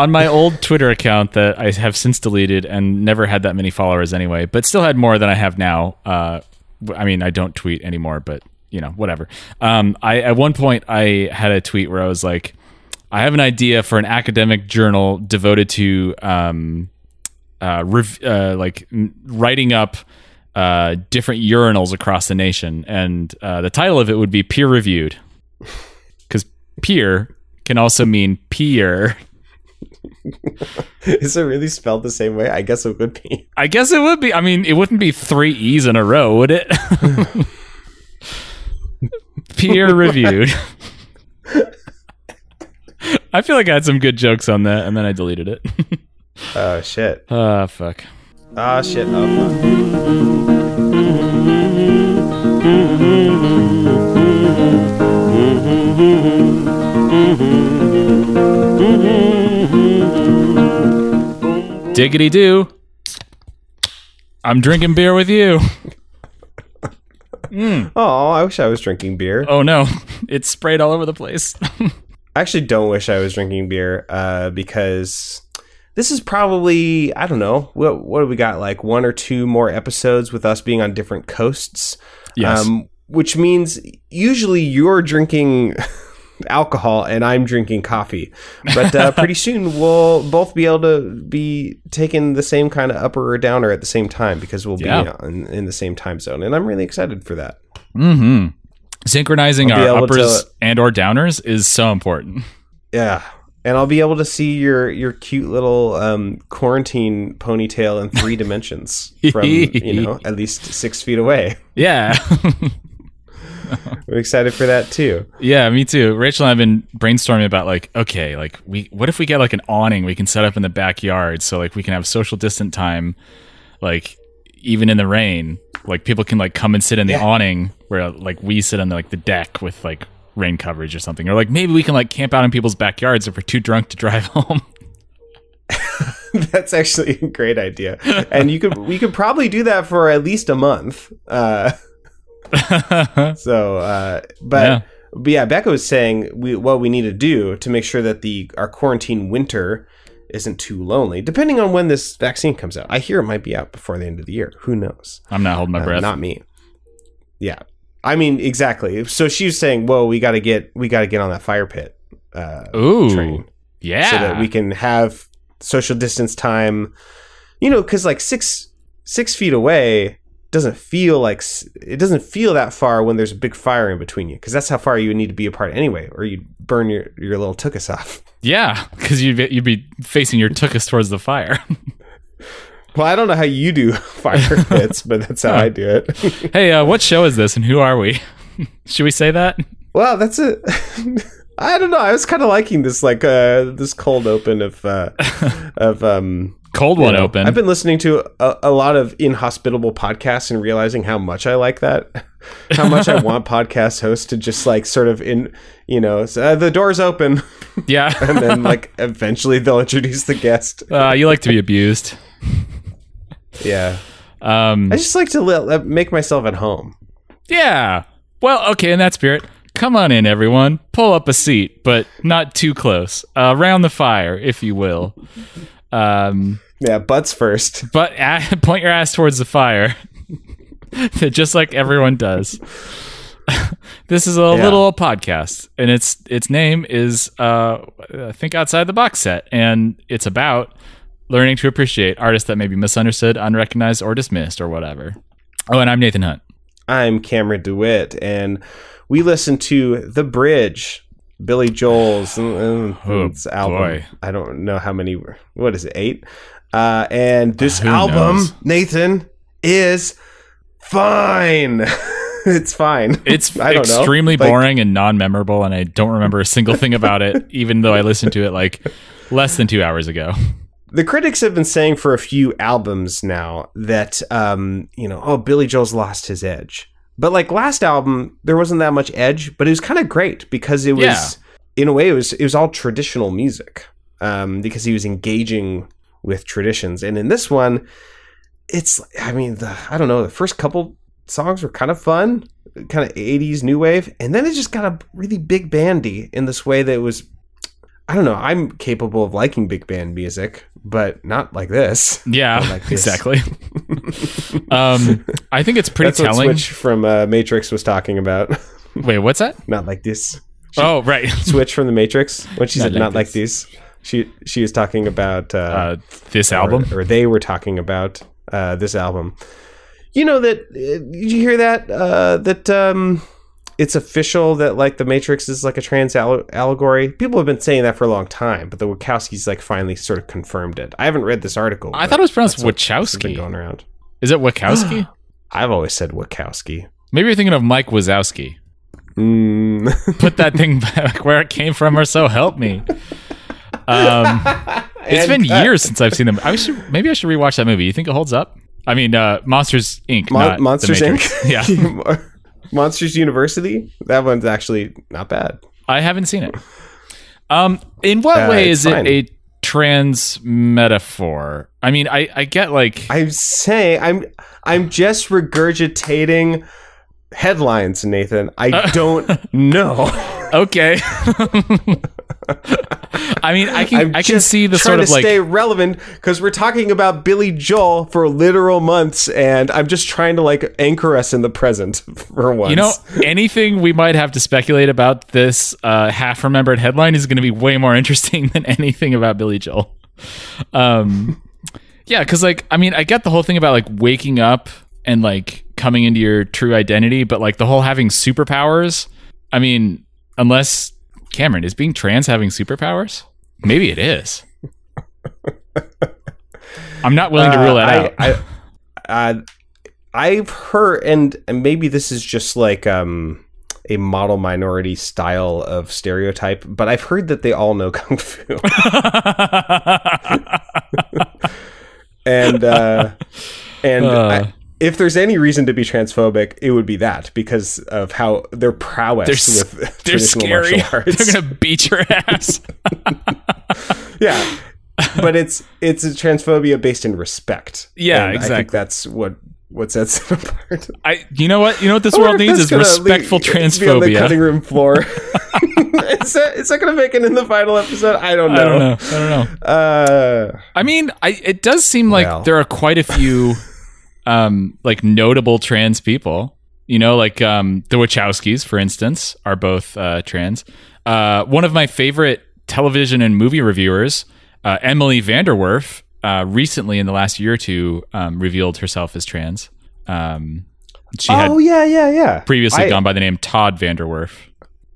on my old Twitter account that I have since deleted and never had that many followers anyway, but still had more than I have now. Uh, I mean, I don't tweet anymore, but you know, whatever. Um, I at one point I had a tweet where I was like, I have an idea for an academic journal devoted to um, uh, rev- uh, like writing up uh, different urinals across the nation, and uh, the title of it would be peer reviewed, because peer can also mean peer. Is it really spelled the same way? I guess it would be. I guess it would be. I mean, it wouldn't be three e's in a row, would it? peer reviewed. I feel like I had some good jokes on that, and then I deleted it. Oh shit. Ah, fuck. Oh shit. Oh fuck. Diggity do. I'm drinking beer with you. Oh, I wish I was drinking beer. Oh no, it's sprayed all over the place. I actually don't wish I was drinking beer uh, because this is probably I don't know what what do we got like one or two more episodes with us being on different coasts. Yes. Um, which means usually you're drinking alcohol and I'm drinking coffee. But uh, pretty soon we'll both be able to be taking the same kind of upper or downer at the same time because we'll Yeah. be in, in the same time zone. And I'm really excited for that. mm-hmm. Synchronizing our uppers to- and or downers is so important. Yeah. And I'll be able to see your your cute little um, quarantine ponytail in three dimensions from you know at least six feet away. Yeah. I'm excited for that too. yeah, me too. Rachel and I have been brainstorming about like, okay, like we what if we get like an awning we can set up in the backyard so like we can have social distant time like even in the rain. Like people can like come and sit in the Yeah. awning where like we sit on the, like the deck with like rain coverage or something. Or like maybe we can like camp out in people's backyards if we're too drunk to drive home. That's actually a great idea, and you could we could probably do that for at least a month. Uh, so, uh, but. Yeah. But yeah, Becca was saying we what we need to do to make sure that the our quarantine winter isn't too lonely. Depending on when this vaccine comes out, I hear it might be out before the end of the year. Who knows? I'm not holding my Uh, breath. not me. Yeah, I mean exactly. So she was saying, "Whoa, we got to get we got to get on that fire pit uh, Ooh. train Yeah. so that we can have social distance time." You know, because like six six feet away doesn't feel like it doesn't feel that far when there's a big fire in between you because that's how far you would need to be apart anyway, or you'd burn your your little tuchus off. Yeah, because you'd be, you'd be facing your tuchus towards the fire. Well, I don't know how you do fire pits, but that's how I do it. hey, uh, what show is this, and who are we? Should we say that? Well, that's it. I don't know. I was kind of liking this, like uh, this cold open of uh, of um. Cold one know, open. I've been listening to a, a lot of inhospitable podcasts and realizing how much I like that. How much I want podcast hosts to just like sort of in, you know, uh, the door's open, yeah. and then like eventually they'll introduce the guest. uh, you like to be abused. Yeah, Um, I just like to li- make myself at home. yeah. Well, okay, in that spirit, come on in, everyone. Pull up a seat, but not too close. Uh, around the fire, if you will. Um, Yeah, butts first. but uh, point your ass towards the fire, just like everyone does. this is a Yeah. little podcast, and its its name is uh, I think outside the box set, and it's about learning to appreciate artists that may be misunderstood, unrecognized, or dismissed, or whatever. Oh, and I'm Nathan Hunt. I'm Cameron DeWitt, and we listen to The Bridge, Billy Joel's uh, Oh, album. boy. I don't know how many. What is it? Eight. Uh, and this Who album, knows? Nathan, is fine. it's fine. It's I don't know. extremely Like- boring and non-memorable, and I don't remember a single thing about it, even though I listened to it like less than two hours ago. the critics have been saying for a few albums now that um, you know, oh, Billy Joel's lost his edge. But like last album, there wasn't that much edge, but it was kind of great because it was Yeah. in a way it was it was all traditional music. Um, because he was engaging with traditions. And in this one, it's I mean, the I don't know, the first couple songs were kind of fun, kind of 80s new wave, and then it just got a really big bandy in this way that it was I don't know. I'm capable of liking big band music, but not like this. Yeah, like this. exactly. um, I think it's pretty That's what telling. Switch from uh, Matrix was talking about. Wait, what's that? not like this. Oh, right. Switch from the Matrix. When she Not said like not like this. this, she she was talking about uh, Uh, this or- album. or, they were talking about uh, this album. You know that? Uh, did you hear that? Uh, that um, it's official that like the Matrix is like a trans allegory. People have been saying that for a long time, but the Wachowskis like finally sort of confirmed it. I haven't read this article. I thought it was pronounced that's what's been Wachowski. going around. Is it Wachowski? I've always said Wachowski. Maybe you're thinking of Mike Wazowski. Mm. Put that thing back where it came from, or so help me. Um, it's been cut. years since I've seen them. I should maybe I should rewatch that movie. You think it holds up? I mean, uh, Monsters Inc. Mon- Monsters. Inc. yeah, Monsters University. That one's actually not bad. I haven't seen it. Um, in what Uh, way is fine. it a trans metaphor? I mean, I I get like I'm saying I'm I'm just regurgitating headlines, Nathan. I Uh. don't know. okay. I mean, I can I'm I can see the trying sort of to like stay relevant because we're talking about Billy Joel for literal months, and I'm just trying to like anchor us in the present for once. You know, anything we might have to speculate about this uh, half remembered headline is going to be way more interesting than anything about Billy Joel. Um, yeah, because like, I mean, I get the whole thing about like waking up and like coming into your true identity, but like the whole having superpowers. I mean, unless Cameron is being trans having superpowers, maybe it is. I'm not willing to rule that Uh, out. I, I, uh, I've heard, and, and maybe this is just like um, a model minority style of stereotype, but I've heard that they all know kung fu, and uh, and Uh. I, if there's any reason to be transphobic, it would be that because of how their prowess They're s- with They're traditional scary. They're gonna beat your ass. yeah but it's it's a transphobia based in respect Yeah, And i think exactly. that's what what sets it apart I, you know what? You know what this world needs is respectful leave- be on the transphobia. cutting room floor is that is that gonna make it in the final episode i don't know I don't know. I don't know. uh I mean, I it does seem like Well. there are quite a few, um, like notable trans people. You know, like um, the Wachowskis, for instance, are both uh, trans. Uh, one of my favorite television and movie reviewers, uh, Emily VanDerWerff, uh, recently in the last year or two, um, revealed herself as trans. Um, she had oh yeah yeah yeah previously I, gone by the name Todd VanDerWerff.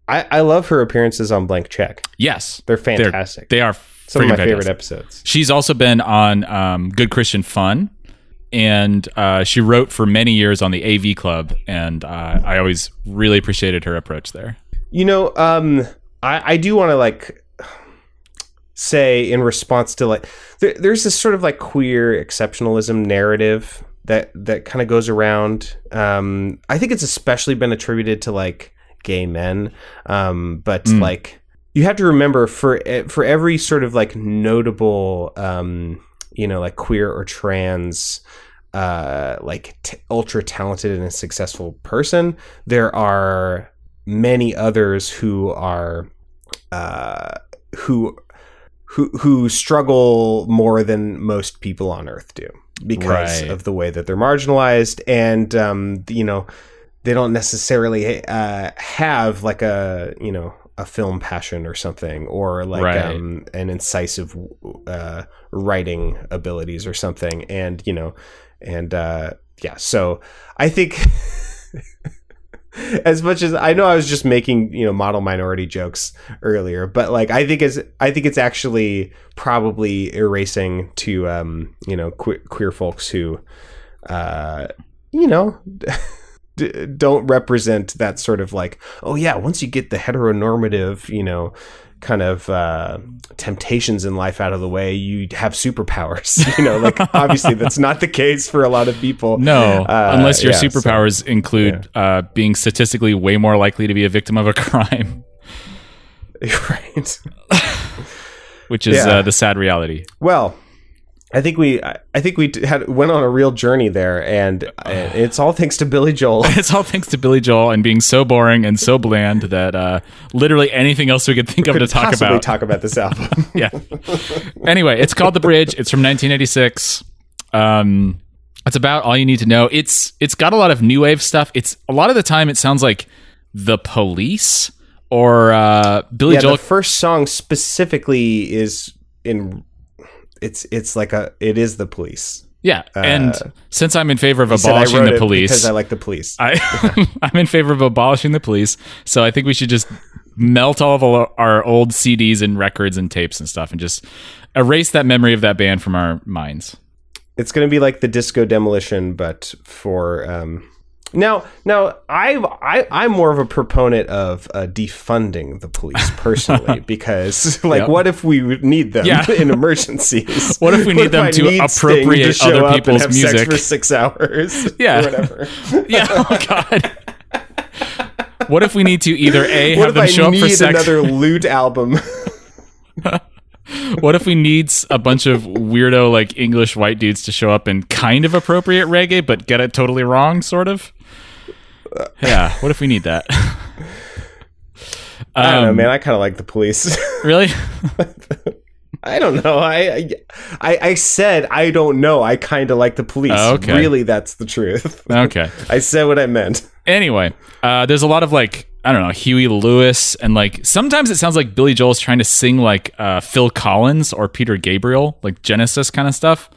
I, I love her appearances on blank check Yes, they're fantastic they are some of my favorite episodes She's also been on um, Good Christian Fun, and uh, she wrote for many years on the AV Club, and uh, I always really appreciated her approach there. You know, um, I, I do want to like say in response to like there, there's this sort of like queer exceptionalism narrative that that kind of goes around. Um, I think it's especially been attributed to like gay men, um, but Mm. like you have to remember for e- for every sort of like notable, um, you know, like queer or trans. Uh, like t- ultra talented and successful person, there are many others who are uh, who who who struggle more than most people on earth do because Right. of the way that they're marginalized and um, you know they don't necessarily uh, have like a you know a film passion or something or like Right. um, an incisive uh, writing abilities or something and you know and uh, yeah so i think as much as I know I was just making, you know, model minority jokes earlier, but like I think it's I think it's actually probably erasing to um, you know, que- queer folks who uh, you know, d- don't represent that sort of like, oh yeah, once you get the heteronormative, you know, kind of uh, temptations in life out of the way, you have superpowers. You know, like obviously that's not the case for a lot of people. No, Uh, unless your yeah, so- superpowers include uh, being statistically way more likely to be a victim of a crime, right. which is Yeah. uh, the sad reality. Well, I think we I think we had went on a real journey there, and uh, it's all thanks to Billy Joel. It's all thanks to Billy Joel and being so boring and so bland that uh, literally anything else we could think of to talk about. talk about this album. yeah. Anyway, it's called The Bridge. It's from 1986. Um, that's about all you need to know. It's it's got a lot of new wave stuff. It's a lot of the time it sounds like The Police or uh, Billy yeah, Joel. the first song specifically is in. It's it's like a it is the police. yeah, and since I'm in favor of He said, I abolishing the police, because I like the police. I, I'm in favor of abolishing the police. So I think we should just melt all of our, our old CDs and records and tapes and stuff, and just erase that memory of that band from our minds. It's going to be like the disco demolition, but for um, now. Now, I I I'm more of a proponent of uh, defunding the police personally because, like, Yep. what if we need them Yeah. in emergencies? What if we need them to need appropriate show other people's music? for six hours? Yeah. whatever. Yeah. Oh God. What if we need to either a What have them I show up for sex? another loot album? What if we need a bunch of weirdo like English white dudes to show up and kind of appropriate reggae, but get it totally wrong, sort of? Yeah. What if we need that? I don't know, Um, man. I kind of like the police. Really? I don't know. I, I I said I don't know. I kind of like the police. Oh, okay. Really, that's the truth. Okay. I said what I meant. Anyway, uh, there's a lot of like I don't know Huey Lewis and like sometimes it sounds like Billy Joel's trying to sing like uh, Phil Collins or Peter Gabriel, like Genesis kind of stuff.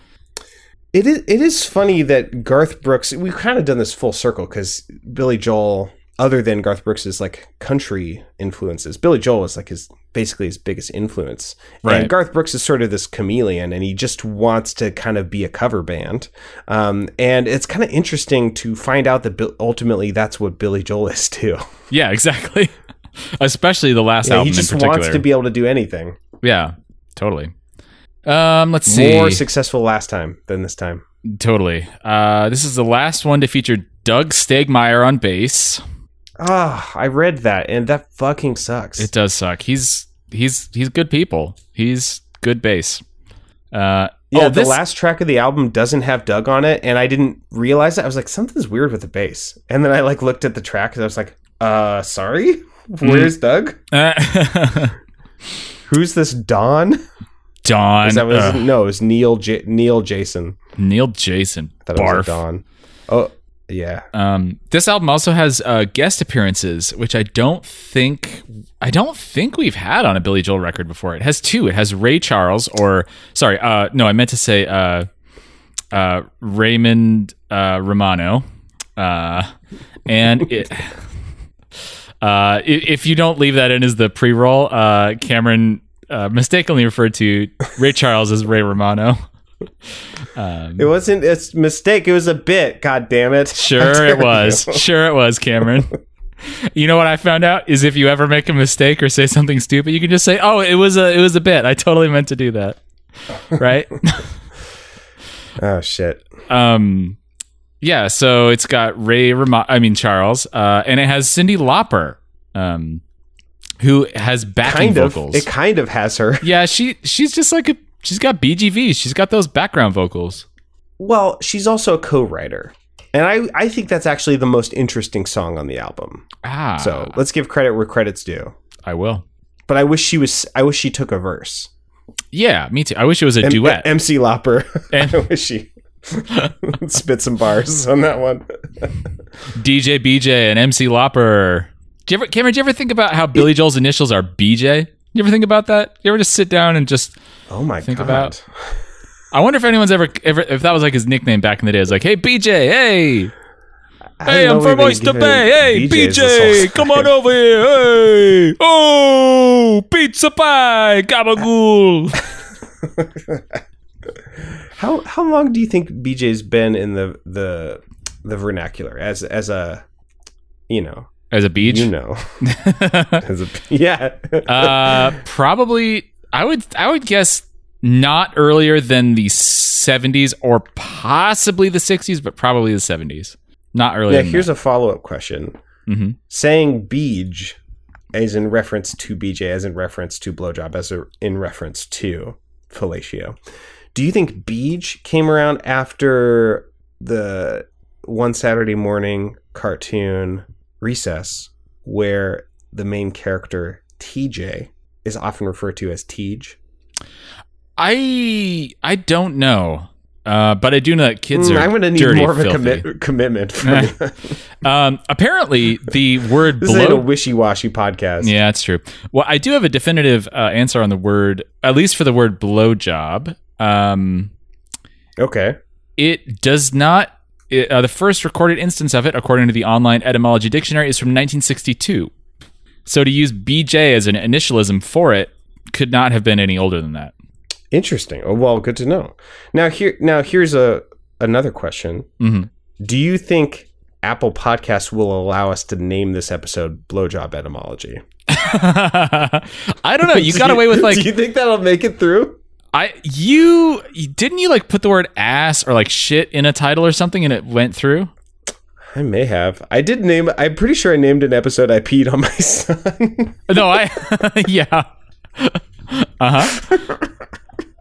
It is it is funny that Garth Brooks. We've kind of done this full circle because Billy Joel, other than Garth Brooks's like country influences, Billy Joel is like his basically his biggest influence. Right. And Garth Brooks is sort of this chameleon, and he just wants to kind of be a cover band. Um, and it's kind of interesting to find out that ultimately that's what Billy Joel is too. Yeah, exactly. Especially the last Yeah, album he just in particular. wants to be able to do anything. yeah, totally. Um, let's see. More successful last time than this time. totally. Uh, this is the last one to feature Doug Stegmeyer on bass. Ah, I read that, and that fucking sucks. It does suck. He's he's he's good people. He's good bass. Uh, Yeah, oh, the this, last track of the album doesn't have Doug on it, and I didn't realize that. I was like, something's weird with the bass. And then I like looked at the track, and I was like, uh, sorry, where's Doug? Uh, Who's this Don? Don Is that what his, no, it was Neil J- Neil Jason. Neil Jason I thought it was barf. Don. Oh, yeah. Um, this album also has uh, guest appearances, which I don't think I don't think we've had on a Billy Joel record before. It has two. It has Ray Charles, or sorry, uh, no, I meant to say uh, uh, Raymond uh, Romano, uh, and it. Uh, if you don't leave that in as the pre-roll, uh, Cameron uh, mistakenly referred to Ray Charles as Ray Romano. It wasn't a mistake. It was a bit. God damn it. Sure it was. you. Sure it was, Cameron. You know what I found out is if you ever make a mistake or say something stupid, you can just say, "Oh, it was a it was a bit. I totally meant to do that." Right? Oh shit. um yeah, so it's got Ray Rama- I mean Charles, uh and it has Cyndi Lauper um who has backing Kind of. vocals. It kind of has her. yeah, she she's just like a she's got BGVs. She's got those background vocals. Well, she's also a co-writer. And I, I think that's actually the most interesting song on the album. Ah. So let's give credit where credit's due. I will. But I wish she was. I wish she took a verse. Yeah, me too. I wish it was a M- duet. MC Lauper. And- I wish she spit some bars on that one. DJ BJ and MC Lauper. Do you ever, Cameron? Do you ever think about how Billy Joel's initials are BJ? You ever think about that? You ever just sit down and just? Oh my Think god! about- I wonder if anyone's ever, ever if that was like his nickname back in the day. It's like, hey BJ, hey, hey, I'm from Oyster Bay. Hey BJs BJ, come on over here. Hey, oh, pizza pie, gabagool. How how long do you think BJ's been in the the the vernacular as as a you know As a beach, you know as a yeah uh, probably I would I would guess not earlier than the 70s or possibly the 60s, but probably the 70s. Not earlier. yeah. Here's a follow up question. hmm saying beej as in reference to BJ, as in reference to blowjob, as a, in reference to fellatio. Do you think Beej came around after the one Saturday morning cartoon Recess, where the main character TJ is often referred to as Tej? I I don't know. Uh, but I do know that kids Mm, are I'm going to need dirty, more of a filthy. commitment. Um, apparently, the word this ain't a wishy-washy podcast. Yeah, that's true. Well, I do have a definitive uh, answer on the word, at least for the word blowjob. Um, Okay. it does not. It, uh, the first recorded instance of it, according to the online etymology dictionary, is from 1962. So to use BJ as an initialism for it could not have been any older than that. Interesting. Oh, well, good to know. Now here now here's a another question. hmm Do you think Apple Podcasts will allow us to name this episode blowjob etymology? I don't know. You Do got away with like Do you think that'll make it through? I you didn't you like put the word ass or like shit in a title or something and it went through? I may have. I did name I'm pretty sure I named an episode I peed on my son. No, I yeah. Uh-huh.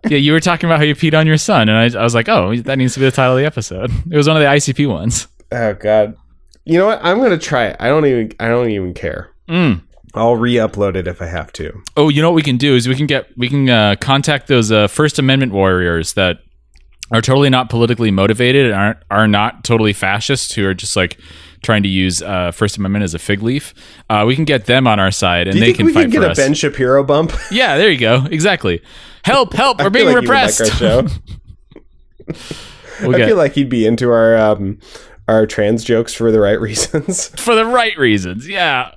Yeah, you were talking about how you peed on your son and I, I was like, "Oh, that needs to be the title of the episode." It was one of the ICP ones. oh god. You know what? I'm going to try it. I don't even I don't even care. Mm. I'll re-upload it if I have to. Oh, you know what we can do is we can get we can uh, contact those uh, First Amendment warriors that are totally not politically motivated and aren't are not totally fascists who are just like trying to use uh, First Amendment as a fig leaf. Uh, we can get them on our side and Do you they think can we fight can get for a us. Ben Shapiro bump? Yeah, there you go. Exactly. Help! Help! We're being like repressed. show. We'll I get- feel like he'd be into our um, our trans jokes for the right reasons. for the right reasons. Yeah.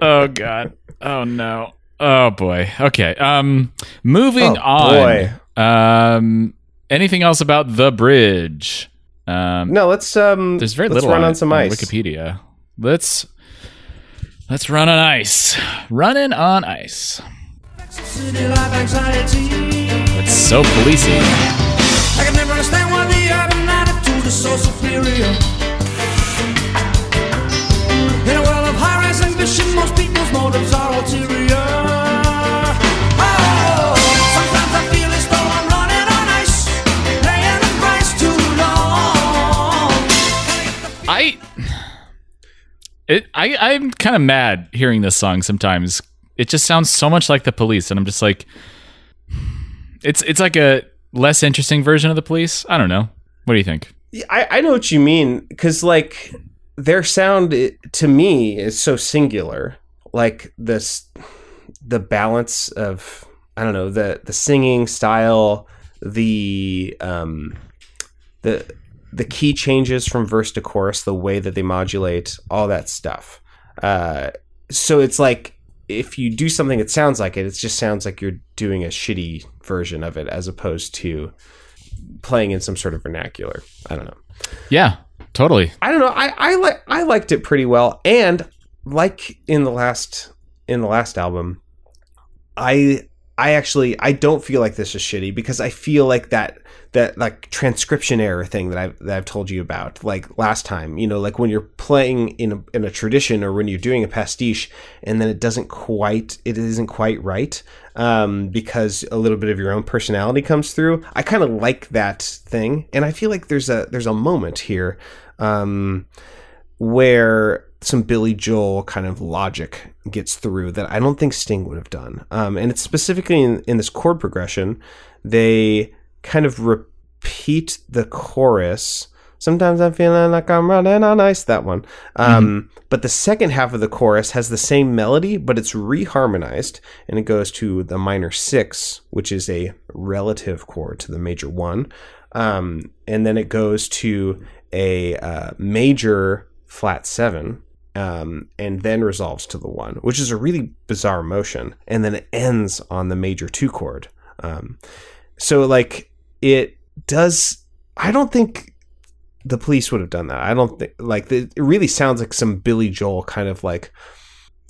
Oh god. Oh no. Oh boy. Okay. Um moving Oh, on. boy. Um anything else about the bridge? Um no, let's um there's very let's little run on, on it some on ice. Wikipedia. Let's Let's run on ice. Running on ice. City life anxiety. It's so policey. I can never understand why the urban attitude is so superior. The price too long. I it I I'm kind of mad hearing this song sometimes. It just sounds so much like the police and I'm just like it's it's like a less interesting version of the police. I don't know. What do you think? Yeah, I, I know what you mean because like their sound i- to me is so singular like this the balance of i don't know the the singing style the um the the key changes from verse to chorus the way that they modulate all that stuff uh so it's like if you do something that sounds like it it just sounds like you're doing a shitty version of it as opposed to playing in some sort of vernacular i don't know Yeah, totally. I don't know. I I like I liked it pretty well, and like in the last in the last album, I I actually I don't feel like this is shitty because I feel like that that like transcription error thing that I've that I've told you about like last time. You know, like when you're playing in a in a tradition or when you're doing a pastiche and then it doesn't quite it isn't quite right um, because a little bit of your own personality comes through. I kind of like that thing, and I feel like there's a there's a moment here um, where some Billy Joel kind of logic gets through that I don't think Sting would have done. Um, and it's specifically in, in this chord progression, they kind of repeat the chorus. Sometimes I'm feeling like I'm running on ice. That one. Um, But the second half of the chorus has the same melody, but it's reharmonized, and it goes to the minor six, which is a relative chord to the major one, um, and then it goes to a uh, major flat seven, um, and then resolves to the one, which is a really bizarre motion, and then it ends on the major two chord. Um, so like it does. I don't think the police would have done that. I don't think like it really sounds like some Billy Joel kind of like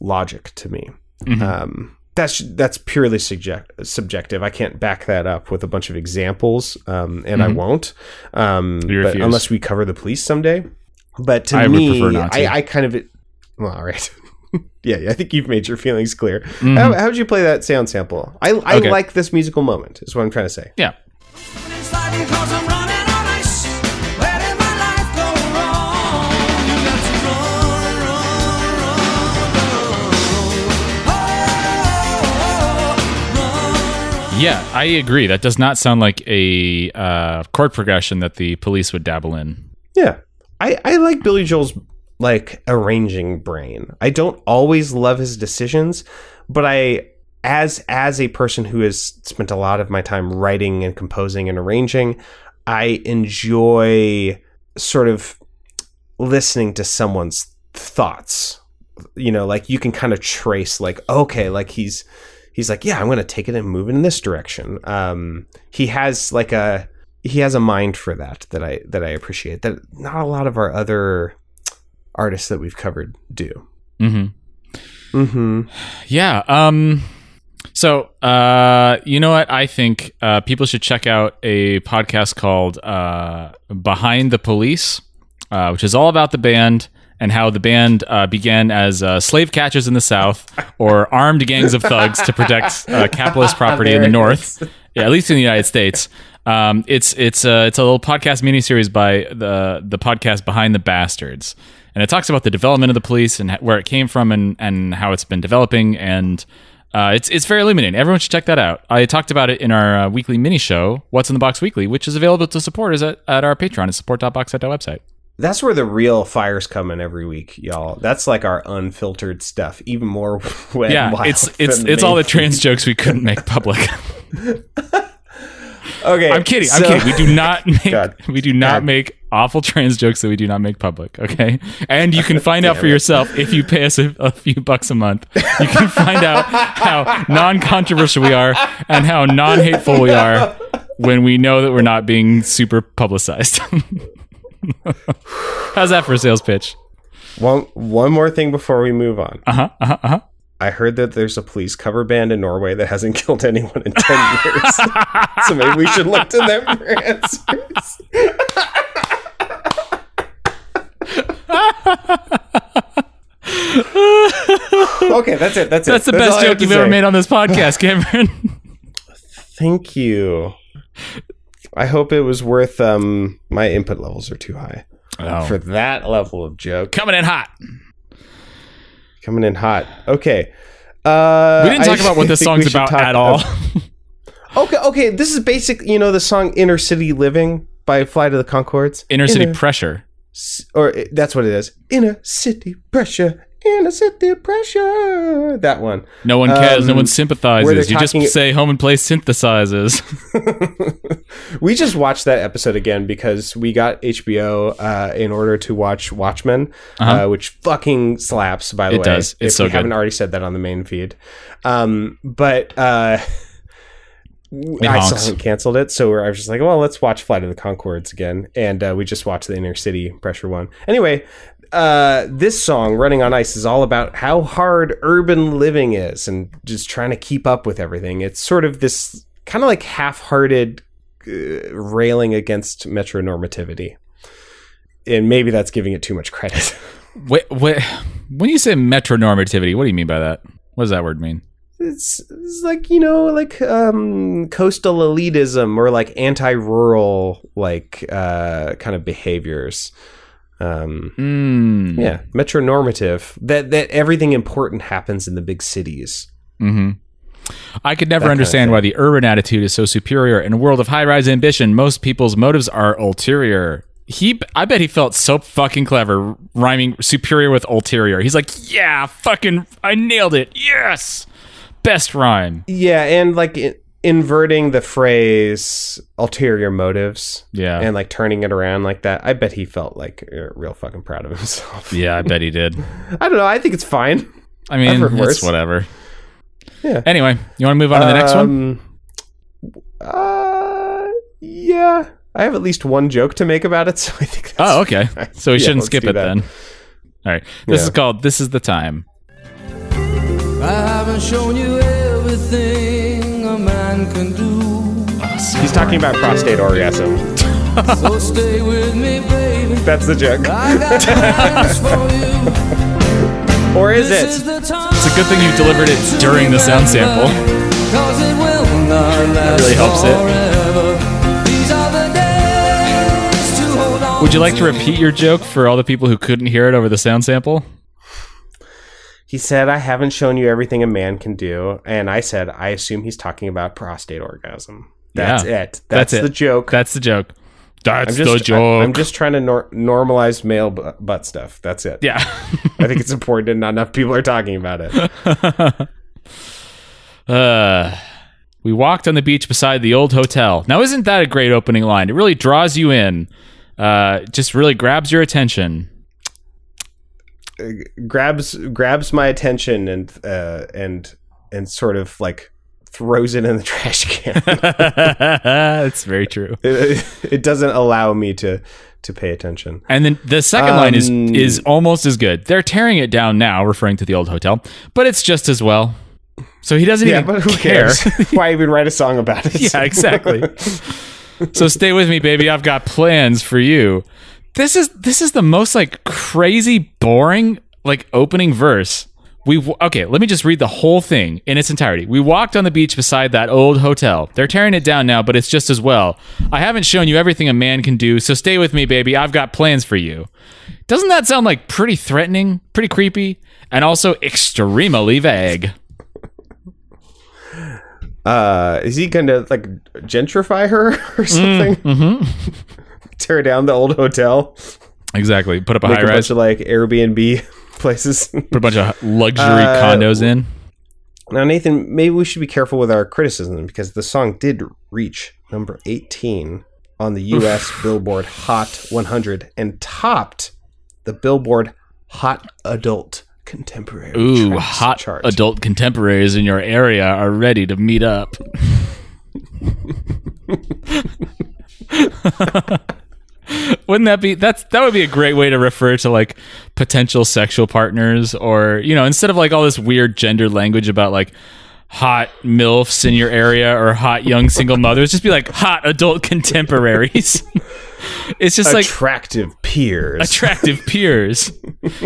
logic to me. Mhm. Um, that's that's purely subject, subjective. I can't back that up with a bunch of examples, um, and I Mhm. won't. Um, but unless we cover the police someday. But to I me, prefer not to. I, I kind of well, all right. yeah, I think you've made your feelings clear. Mhm. How, how'd you play that sound sample? I, I Okay. like this musical moment. Is what I'm trying to say. Yeah. Yeah, I agree. That does not sound like a uh, chord progression that the police would dabble in. Yeah. I, I like Billy Joel's like arranging brain. I don't always love his decisions, but I as as a person who has spent a lot of my time writing and composing and arranging, I enjoy sort of listening to someone's thoughts. You know, like you can kind of trace like okay, like he's he's like, yeah, I'm going to take it and move it in this direction. Um he has like a he has a mind for that that I that I appreciate that not a lot of our other artists that we've covered do. Mm-hmm. Mm-hmm. Yeah. Um. So, uh, you know what? I think uh, people should check out a podcast called uh, "Behind the Police," uh, which is all about the band and how the band uh, began as uh, slave catchers in the South or armed gangs of thugs to protect uh, capitalist property in the North. Yeah, at least in the United States. Um, it's it's a it's a little podcast miniseries by the the podcast Behind the Bastards, and it talks about the development of the police and where it came from and and how it's been developing, and uh, it's it's very illuminating. Everyone should check that out. I talked about it in our uh, weekly mini show, What's in the Box Weekly, which is available to supporters at, at our Patreon at support.boxset.website. That's where the real fires come in every week, y'all. That's like our unfiltered stuff, even more wet Yeah, it's it's it's all the trans jokes we couldn't make public. Okay, I'm kidding. I'm kidding. We do not make God. we do not God. make awful trans jokes that we do not make public. Okay, and you can find out for yourself if you pay us a, a few bucks a month. You can find out how non-controversial we are and how non-hateful we are when we know that we're not being super publicized. How's that for a sales pitch? One one more thing before we move on. Uh huh. Uh huh. Uh-huh. I heard that there's a police cover band in Norway that hasn't killed anyone in ten years. so maybe we should look to them for answers. okay, that's it. That's it. That's the best joke you've ever made on this podcast, Cameron. Thank you. I hope it was worth. Um, my input levels are too high oh. for that level of joke. Coming in hot. Coming in hot. Okay. Uh, We didn't talk I about what this song's about at all. Okay, okay. This is basic. You know the song "Inner City Living" by Flight of the Conchords. Inner city pressure. Or that's what it is. Inner city pressure. Inner the pressure. That one. No one cares. no Um, one sympathizes. You just say home and play synthesizes. we just watched that episode again because we got HBO uh, in order to watch Watchmen, uh which fucking slaps. By the Uh-huh. It way, does. It's if so we haven't already said that on the main feed. Um, but uh, I honks. still haven't canceled it, so I was just like, well, let's watch Flight of the Conchords again, and uh, we just watched the Inner City Pressure one. Anyway. Uh, this song, Running on Ice, is all about how hard urban living is and just trying to keep up with everything. It's sort of this kind of like half hearted uh, railing against metronormativity. And maybe that's giving it too much credit. wait, wait, when you say metronormativity, what do you mean by that? What does that word mean? it's, it's like, you know, like um, coastal elitism or like anti rural, like uh, kind of behaviors. Um, Mm. yeah, metronormative. That, that everything important happens in the big cities. hmm I could never That kind of understand why the urban attitude is so superior. In a world of high-rise ambition, most people's motives are ulterior. He, I bet he felt so fucking clever rhyming superior with ulterior. He's like, yeah, fucking, I nailed it. Yes, best rhyme. Yeah, and like i inverting the phrase ulterior motives. Yeah. And like turning it around like that. I bet he felt like uh, real fucking proud of himself. Yeah, I bet he did. I don't know. I think it's fine. I mean, it's worse. whatever. Yeah. Anyway, you want to move on to the next one? Um, Uh, yeah. I have at least one joke to make about it, so I think. That's Oh, okay. fine. So we Yeah, shouldn't skip it that. then. All right. This Yeah. is called "This Is the Time." I haven't shown you everything He's talking about prostate orgasm. So stay with me, baby. That's the joke. I got for you. Or is This is it? It's a good thing you delivered it during the sound sample. Cause it will not last really helps it. forever. These are the Would you like to repeat your joke for all the people who couldn't hear it over the sound sample? He said, I haven't shown you everything a man can do. And I said, I assume he's talking about prostate orgasm. That's Yeah. it. That's, That's it. the joke. That's the joke. That's I'm just, the joke. I, am just trying to nor- normalize male bu- butt stuff. That's it. yeah. I think it's important and not enough people are talking about it. Uh, we walked on the beach beside the old hotel. Now, isn't that a great opening line? It really draws you in. Uh, just really grabs your attention. grabs grabs my attention and uh, and and sort of like throws it in the trash can. That's very true. it, it doesn't allow me to to pay attention. And then the second line is Um, is almost as good. They're tearing it down now, referring to the old hotel, but it's just as well. So he doesn't Yeah, even but who care. cares? Why even write a song about it? yeah, exactly. so stay with me, baby. I've got plans for you. This is this is the most like crazy boring like opening verse. We okay. Let me just read the whole thing in its entirety. We walked on the beach beside that old hotel. They're tearing it down now, but it's just as well. I haven't shown you everything a man can do, so stay with me, baby. I've got plans for you. Doesn't that sound like pretty threatening, pretty creepy, and also extremely vague? Uh, is he gonna like gentrify her or Mm, something? mm-hmm. Tear down the old hotel, Exactly. Put up a make high a rise. bunch of like Airbnb places. put a bunch of luxury Uh, condos in. Now, Nathan, maybe we should be careful with our criticism because the song did reach number 18 on the US Billboard Hot 100 and topped the Billboard Hot Adult Contemporary Ooh, hot chart. adult contemporaries in your area are ready to meet up. Wouldn't that be that's that would be a great way to refer to like potential sexual partners or you know instead of like all this weird gender language about like hot milfs in your area or hot young single mothers just be like hot adult contemporaries. it's just like Attractive peers. attractive peers,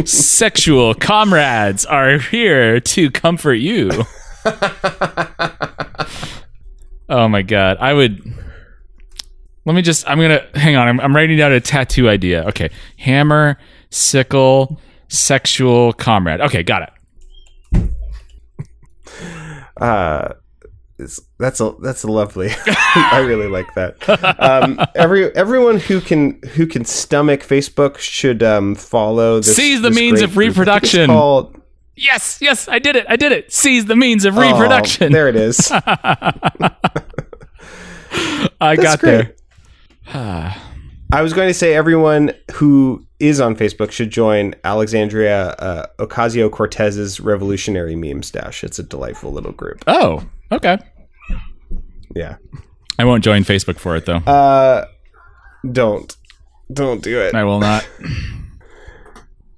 sexual comrades are here to comfort you. oh my god, I would. Let me just. I'm gonna hang on. I'm, I'm writing down a tattoo idea. Okay, hammer, sickle, sexual comrade. Okay, got it. uh, that's a that's a lovely. I really like that. Um, every everyone who can who can stomach Facebook should um, follow. This, Seize the means of group. I think it's reproduction. called- Yes, yes, I did it. I did it. Seize the means of Oh, reproduction. there it is. I got great. there. I was going to say everyone who is on Facebook should join Alexandria uh, Ocasio Cortez's Revolutionary Meme Stash. It's a delightful little group. Oh, okay. Yeah. I won't join Facebook for it though. Uh, don't, don't do it. I will not.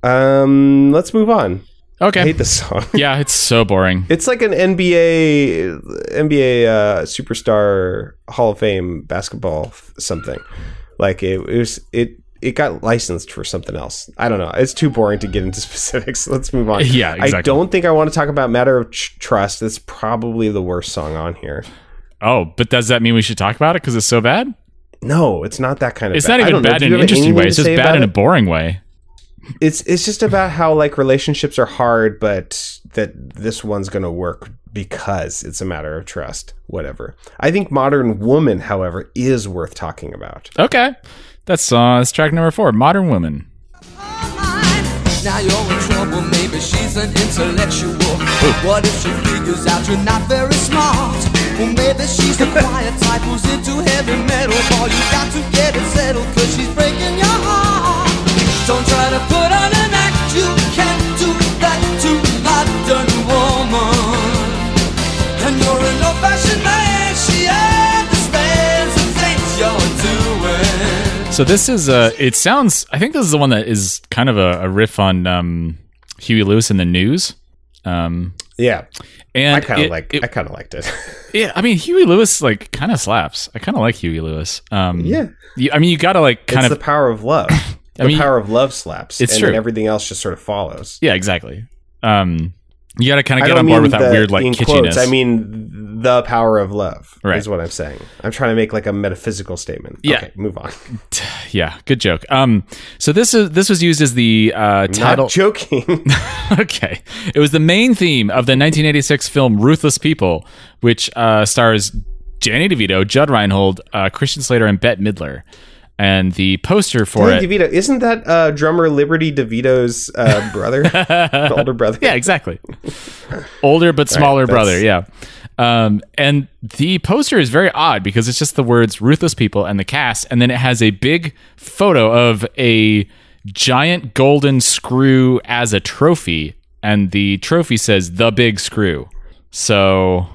Um, let's move on. I Okay. hate this song. Yeah, it's so boring. It's like an NBA NBA uh, superstar Hall of Fame basketball something. Like it, it was it it got licensed for something else. I don't know. It's too boring to get into specifics. Let's move on. Yeah, I don't think I want to talk about Matter of Tr- Trust. That's probably the worst song on here. Oh, but does that mean we should talk about it because it's so bad? No, it's not that kind of. It's bad. not even bad in an interesting way. It's just bad in a boring way. It's it's just about how like relationships are hard but that this one's going to work because it's a matter of trust whatever i think modern woman however is worth talking about Okay, that's uh, that's track number four, "Modern Woman." Now you're in trouble, maybe she's an intellectual. What if she figures out you're not very smart? Well, maybe she's the quiet type who's into heavy metal. Boy, you got to get it settled, cause she's breaking your heart. So this is uh, it sounds. I think this is the one that is kind of a, a riff on um, Huey Lewis in the News. Um, yeah and i kind of like it- i kind of liked it yeah, I mean Huey Lewis like kind of slaps. I kind of like Huey Lewis. Um, Yeah. you- I mean you got to like kind it's of the power of love the mean, power of love slaps it's and true. everything else just sort of follows yeah, exactly. Um, you got to kind of get on board with that the- weird like in kitschiness. quotes, I mean the power of love Right. is what I'm saying. I'm trying to make like a metaphysical statement. Yeah. Okay, move on. yeah, good joke. Um, so this is this was used as the uh, title. Not joking. okay, it was the main theme of the 1986 film Ruthless People, which uh, stars Danny DeVito, Judge Reinhold, uh, Christian Slater, and Bette Midler. And the poster for Danny it, DeVito, isn't that uh, drummer Liberty DeVito's uh, brother, older brother? yeah, exactly, older but smaller that's- brother, yeah. Um, and the poster is very odd because it's just the words "Ruthless People" and the cast, and then it has a big photo of a giant golden screw as a trophy, and the trophy says "The Big Screw." So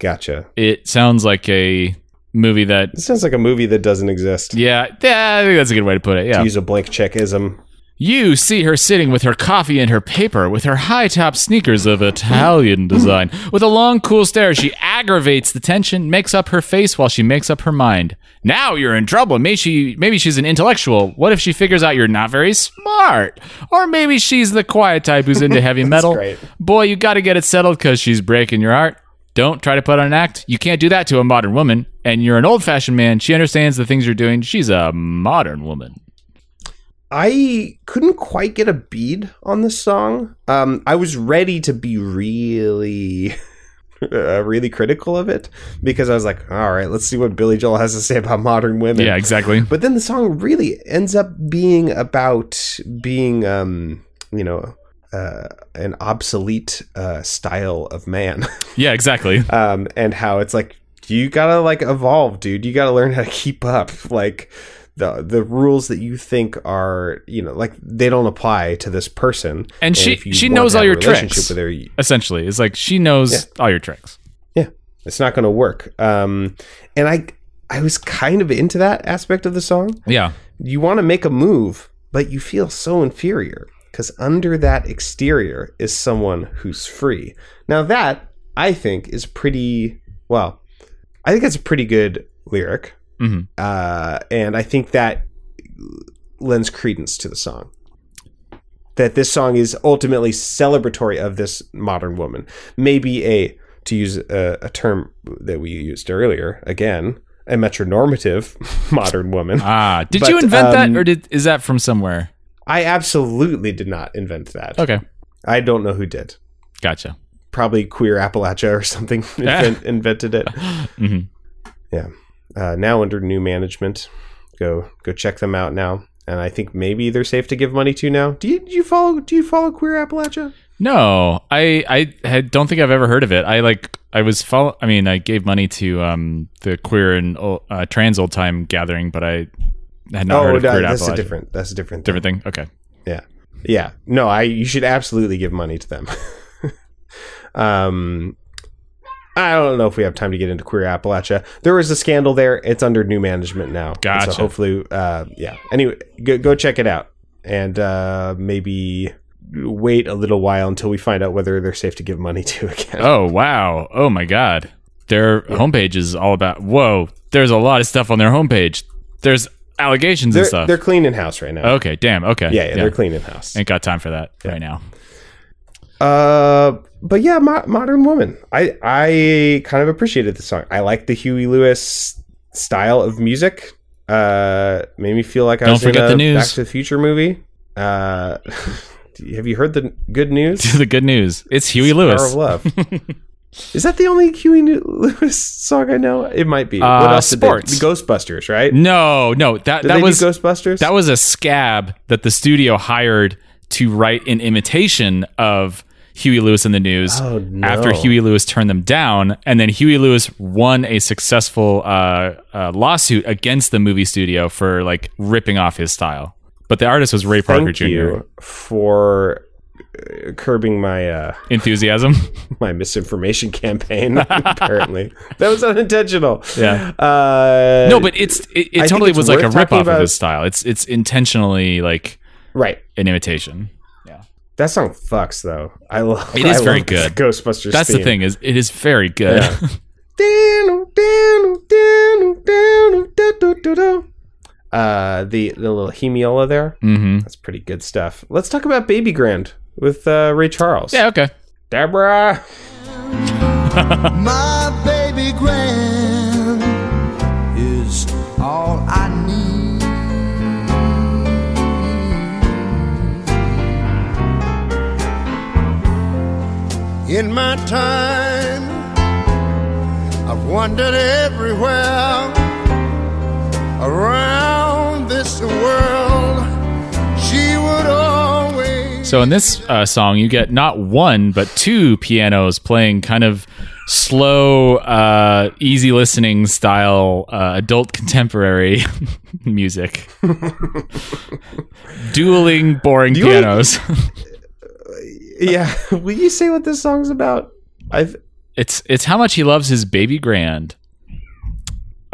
Gotcha. it sounds like a movie that This sounds like a movie that doesn't exist. yeah, yeah i think that's a good way to put it yeah. Use a blank checkism. you see her sitting with her coffee and her paper with her high top sneakers of italian design. With a long cool stare she aggravates the tension makes up her face while she makes up her mind. Now you're in trouble. Maybe she maybe she's an intellectual. What if she figures out you're not very smart? Or maybe she's the quiet type who's into heavy metal. great. boy you gotta get it settled because she's breaking your heart don't try to put on an act. You can't do that to a modern woman. And you're an old fashioned man. She understands the things you're doing. She's a modern woman. I couldn't quite get a bead on this song. Um, I was ready to be really, uh, really critical of it because I was like, all right, let's see what Billy Joel has to say about modern women. Yeah, exactly. But then the song really ends up being about being, um, you know, uh, an obsolete uh, style of man, Yeah, exactly. um, and how it's like you gotta like evolve, dude. You gotta learn how to keep up. Like the the rules that you think are, you know, like they don't apply to this person. And she- she knows all your tricks. With her, you- Essentially, it's like she knows Yeah. all your tricks. yeah, it's not to work. Um, and I I was kind of into that aspect of the song. Yeah. you want to make a move, but you feel so inferior because under that exterior is someone who's free. Now, that I think is pretty well, I think that's a pretty good lyric. Mhm. Uh, and I think that lends credence to the song. That this song is ultimately celebratory of this modern woman. Maybe a, to use a, a term that we used earlier, again, a metronormative modern woman. Ah, did But, you invent um, that, or did is that from somewhere? I absolutely did not invent that. Okay, I don't know who did. gotcha. Probably Queer Appalachia or something invent, invented it. hmm Yeah. Uh, now under new management, go go check them out now. And I think maybe they're safe to give money to now. Do you do you follow do you follow Queer Appalachia? No, I I had, don't think I've ever heard of it. I like I was follow. I mean, I gave money to um the queer and uh, trans old time gathering, but I had not heard oh, of no, queer that's a different that's a different thing. different thing. Okay. Yeah. Yeah. No, I you should absolutely give money to them. um I don't know if we have time to get into Queer Appalachia. There was a scandal there. It's under new management now. Gotcha. So hopefully uh yeah. Anyway, go, go check it out. And uh maybe wait a little while until we find out whether they're safe to give money to again. Oh wow! Oh my god! Their homepage is all about. Whoa! There's a lot of stuff on their homepage. There's allegations they're, and stuff. they're cleaning house right now. okay, damn. Okay, yeah, yeah, they're cleaning house. Ain't got time for that right now. Uh, but yeah, Mo- Modern Woman. I I kind of appreciated the song. I like the Huey Lewis style of music. Uh, made me feel like I Don't was forget in a the news. Back to the Future movie. Uh, have you heard the good news? the good news. It's Huey Power of Lewis. Love. Is that the only Huey Lewis song I know? It might be. Uh, what else sports. The Ghostbusters, right? No, no. That Did that was Ghostbusters? that was a scab that the studio hired to write an imitation of Huey Lewis and the News Oh, no. after Huey Lewis turned them down, and then Huey Lewis won a successful uh, uh, lawsuit against the movie studio for like ripping off his style. But the artist was Ray Parker Jr. for curbing my uh, Enthusiasm. my misinformation campaign. apparently, that was unintentional. Yeah. Uh, no, but it's it, it totally it's was like a worth rip off of his style. It's it's intentionally like right. an imitation. Yeah. That song fucks though. I love. It is I very good. Ghostbusters. That's the thing is it is very good. Uh, the the little hemiola there. hmm That's pretty good stuff. Let's talk about Baby Grand with uh, Ray Charles. Yeah, okay. Deborah. My baby grand is all I need. In my time, I've wandered everywhere around this world. So in this uh, song, you get not one but two pianos playing kind of slow, uh, easy listening style uh, adult contemporary music. Dueling, boring pianos. Yeah. Will you say what this song's about? I've it's it's how much he loves his baby grand.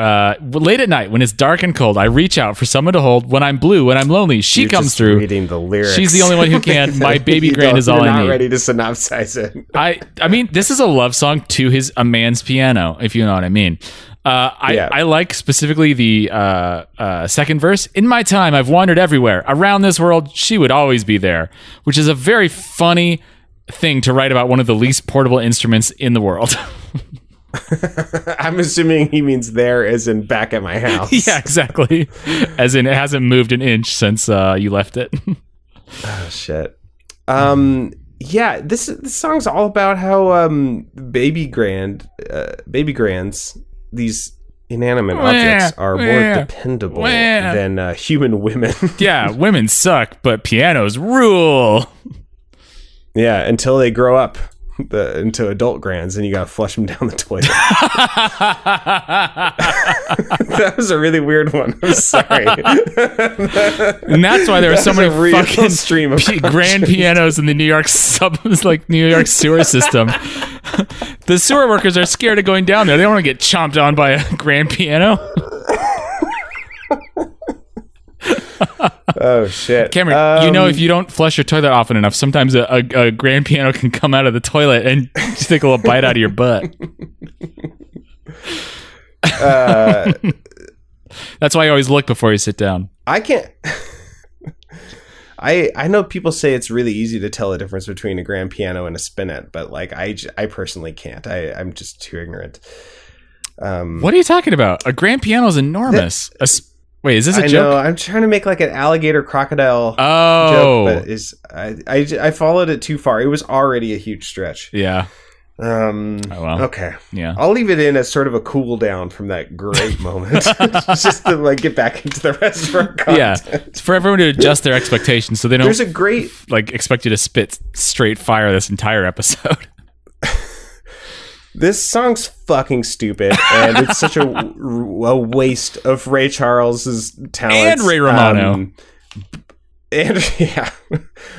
Uh, late at night when it's dark and cold, I reach out for someone to hold. When I'm blue, when I'm lonely, she you're comes through. Reading the lyrics. She's the only one who can. My baby grand is all you're I not need. ready to synopsize it. I I mean, this is a love song to his a man's piano, if you know what I mean. Uh, I Yeah. I like specifically the uh, uh, second verse. In my time, I've wandered everywhere around this world. She would always be there, which is a very funny thing to write about one of the least portable instruments in the world. I'm assuming he means there as in back at my house. yeah, exactly. As in, it hasn't moved an inch since uh, you left it. Oh, shit. Um. Yeah. This this song's all about how um baby grand uh, baby grands these inanimate Wah, objects are more dependable wah. than uh, human women. yeah, women suck, but pianos rule. yeah. Until they grow up. The, into adult grands, and you gotta flush them down the toilet. that was a really weird one. I'm sorry. And that's why there are so many real fucking stream of p- grand pianos in the New York sub, like New York sewer system. the sewer workers are scared of going down there. They don't want to get chomped on by a grand piano. Oh shit, Cameron, you know, Um, if you don't flush your toilet often enough, sometimes a, a, a grand piano can come out of the toilet and just take a little bite out of your butt. uh, That's why you always look before you sit down. I can't. I I know people say it's really easy to tell the difference between a grand piano and a spinet, but like I I personally can't. I I'm just too ignorant. Um, What are you talking about? A grand piano is enormous. A s- wait, is this a I joke? know. I'm trying to make like an alligator crocodile Oh, joke, but is I, I I followed it too far. It was already a huge stretch. yeah, Um. Oh, well. Okay. yeah. I'll leave it in as sort of a cool down from that great moment, just to like get back into the rest of our Yeah, it's for everyone to adjust their expectations so they don't There's a great like expect you to spit straight fire this entire episode. This song's fucking stupid, and it's such a, a waste of Ray Charles's talent And Ray Romano. Um, and yeah,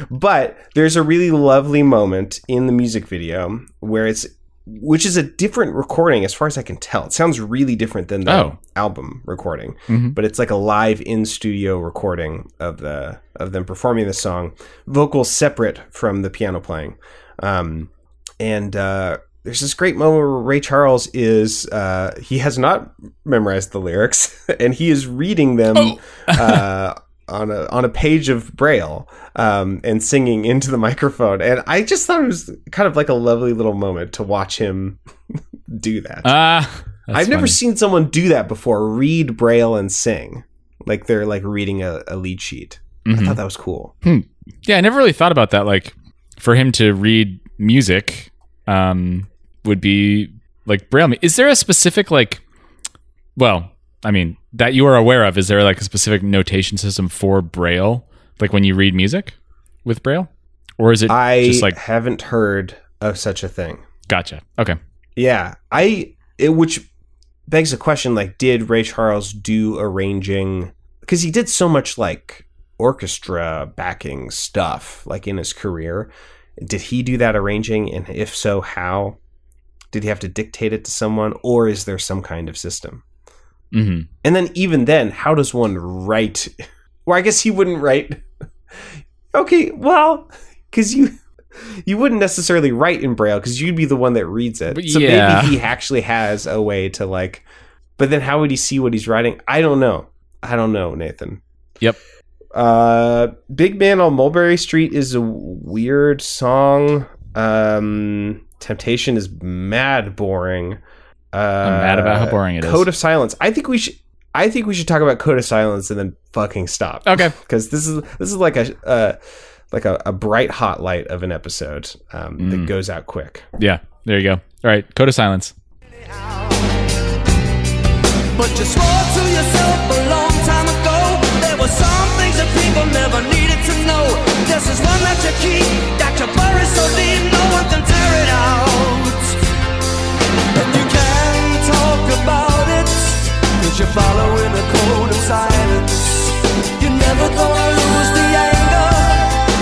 but there's a really lovely moment in the music video where it's, which is a different recording as far as I can tell. It sounds really different than the Oh. album recording, Mhm. but it's like a live in studio recording of the of them performing the song, vocals separate from the piano playing. Um, and uh, there's this great moment where Ray Charles is uh, he has not memorized the lyrics and he is reading them uh, on a on a page of braille um, and singing into the microphone. And I just thought it was kind of like a lovely little moment to watch him do that. Ah, I've never seen someone do that before. Read braille and sing like they're like reading a, a lead sheet. I Mhm. thought that was cool. Yeah, I never really thought about that. Like, for him to read music, um, would be like braille. me- Is there a specific like? Well, I mean that you are aware of. Is there like a specific notation system for braille? Like when you read music with braille, or is it I just like haven't heard of such a thing. gotcha? Okay. Yeah, I it which begs the question like did Ray Charles do arranging cuz he did so much like orchestra backing stuff like in his career. Did he do that arranging and if so how? Did he have to dictate it to someone or is there some kind of system? hmm And then even then, how does one write? Well, I guess he wouldn't write. Okay, well, because you you wouldn't necessarily write in braille because you'd be the one that reads it. But so yeah. maybe he actually has a way to like. But then, how would he see what he's writing? I don't know. I don't know, Nathan. Yep. Uh, Big Man on Mulberry Street is a weird song. Um, Temptation is mad boring. Uh, I'm mad about how boring it is. Code of Silence. I think we should. I think we should talk about Code of Silence and then fucking stop Okay. because this is this is like a uh, like a, a bright hot light of an episode um, Mm. that goes out quick. Yeah, there you go. All right, code of silence. This is one that you keep, that you bury so deep, no one can tear it out. And you can talk about it, cause you're following a code of silence. You're never gonna lose the anger.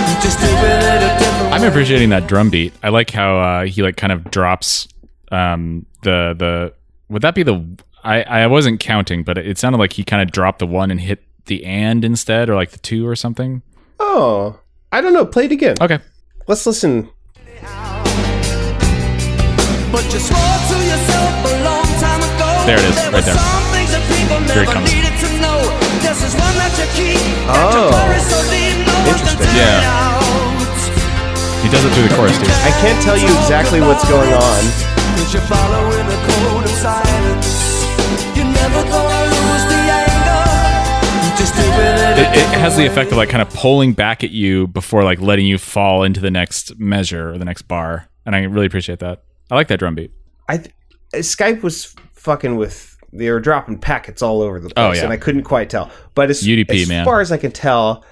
You just do it in a different I'm appreciating that drum beat. I like how uh, he like kind of drops um, the the. Would that be the? I I wasn't counting, but it sounded like he kind of dropped the one and hit the and instead, or like the two or something. Oh, I don't know. Play it again. Okay. Let's listen. But you swore to yourself a long time ago. There it is, right there. some things that people Here it never comes. needed to know. This is one that you keep. Oh. bury so deep, no one can Interesting. Yeah. He does it through the chorus too. I can't tell you exactly what's going on. Cause you're following a code of silence. You're never gonna lose the anger. You just do it. Has the effect of like kind of pulling back at you before like letting you fall into the next measure or the next bar, and I really appreciate that. I like that drum beat. I th- Skype was fucking with. They were dropping packets all over the place, Oh, yeah. and I couldn't quite tell. But as, UDP, as man. far as I can tell,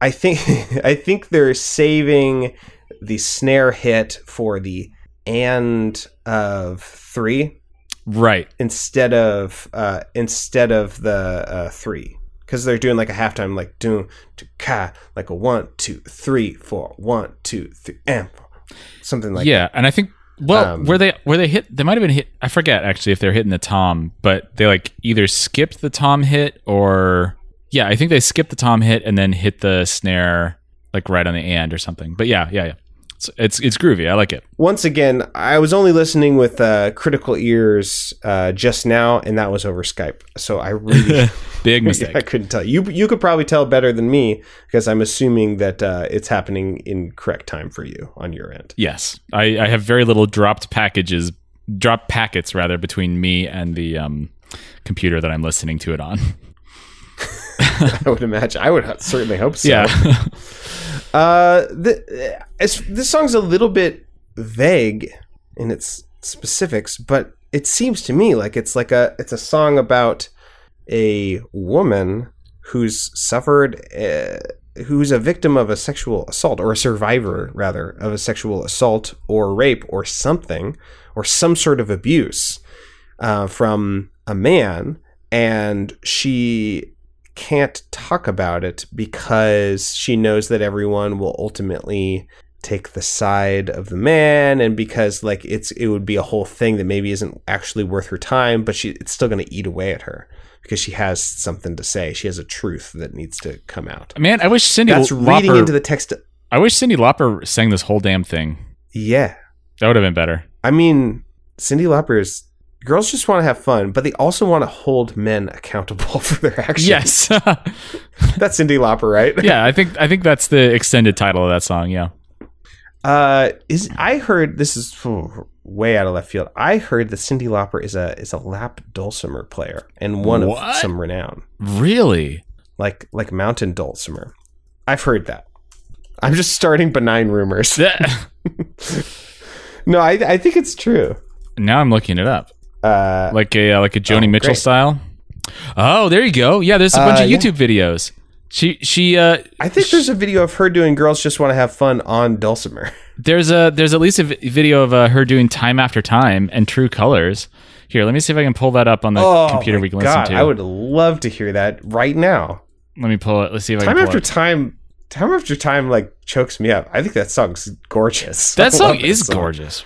I think I think they're saving the snare hit for the and of three Right. instead of uh, instead of the uh, three because they're doing like a halftime like doom to ka like a one two three four one two three and something like yeah, and I think well, Um, where they where they hit, they might have been hit. I forget actually if they're hitting the tom, but they like either skipped the tom hit or yeah, I think they skipped the tom hit and then hit the snare like right on the and or something. But yeah, yeah, yeah. It's it's, groovy. I like it. once again, I was only listening with uh, critical ears uh, just now, and that was over Skype. So I really, Big mistake. I couldn't tell you. You could probably tell better than me because I'm assuming that uh, it's happening in correct time for you on your end. Yes, I, I have very little dropped packages, dropped packets rather between me and the um, computer that I'm listening to it on. I would imagine. I would certainly hope so. Yeah, Uh, the, this song's a little bit vague in its specifics, but it seems to me like it's like a it's a song about a woman who's suffered uh, who's a victim of a sexual assault or a survivor rather of a sexual assault or rape or something or some sort of abuse uh, from a man and she can't talk about it because she knows that everyone will ultimately take the side of the man and because like it's it would be a whole thing that maybe isn't actually worth her time but she it's still going to eat away at her because she has something to say she has a truth that needs to come out man, I wish Cyndi that's reading into the text I wish Cyndi Lauper sang this whole damn thing. yeah That would have been better. i mean Cyndi Lauper is girls just want to have fun but they also want to hold men accountable for their actions Yes. that's Cyndi Lauper right yeah, I think I think that's the extended title of that song. Yeah. Uh, is I heard this is phew, way out of left field. I heard that Cyndi Lauper is a is a lap dulcimer player and one What? of some renown, Really? like like mountain dulcimer. I've heard that. I'm just starting benign rumors. No, I I think it's true. now I'm looking it up. Uh, Like a uh, like a Joni Oh, Mitchell great. style. Oh, there you go. Yeah, there's a bunch Uh, of yeah. YouTube videos. She she uh I think there's a video of her doing "Girls Just Want to Have Fun" on dulcimer. there's a there's at least a video of uh, her doing time after time and True Colors. Here, let me see if I can pull that up on the computer we can God, listen to. I would love to hear that right now. Let me pull it. Let's see if I Time can pull after it. time, time after time, like chokes me up. I think that song's gorgeous. That song love is song. gorgeous.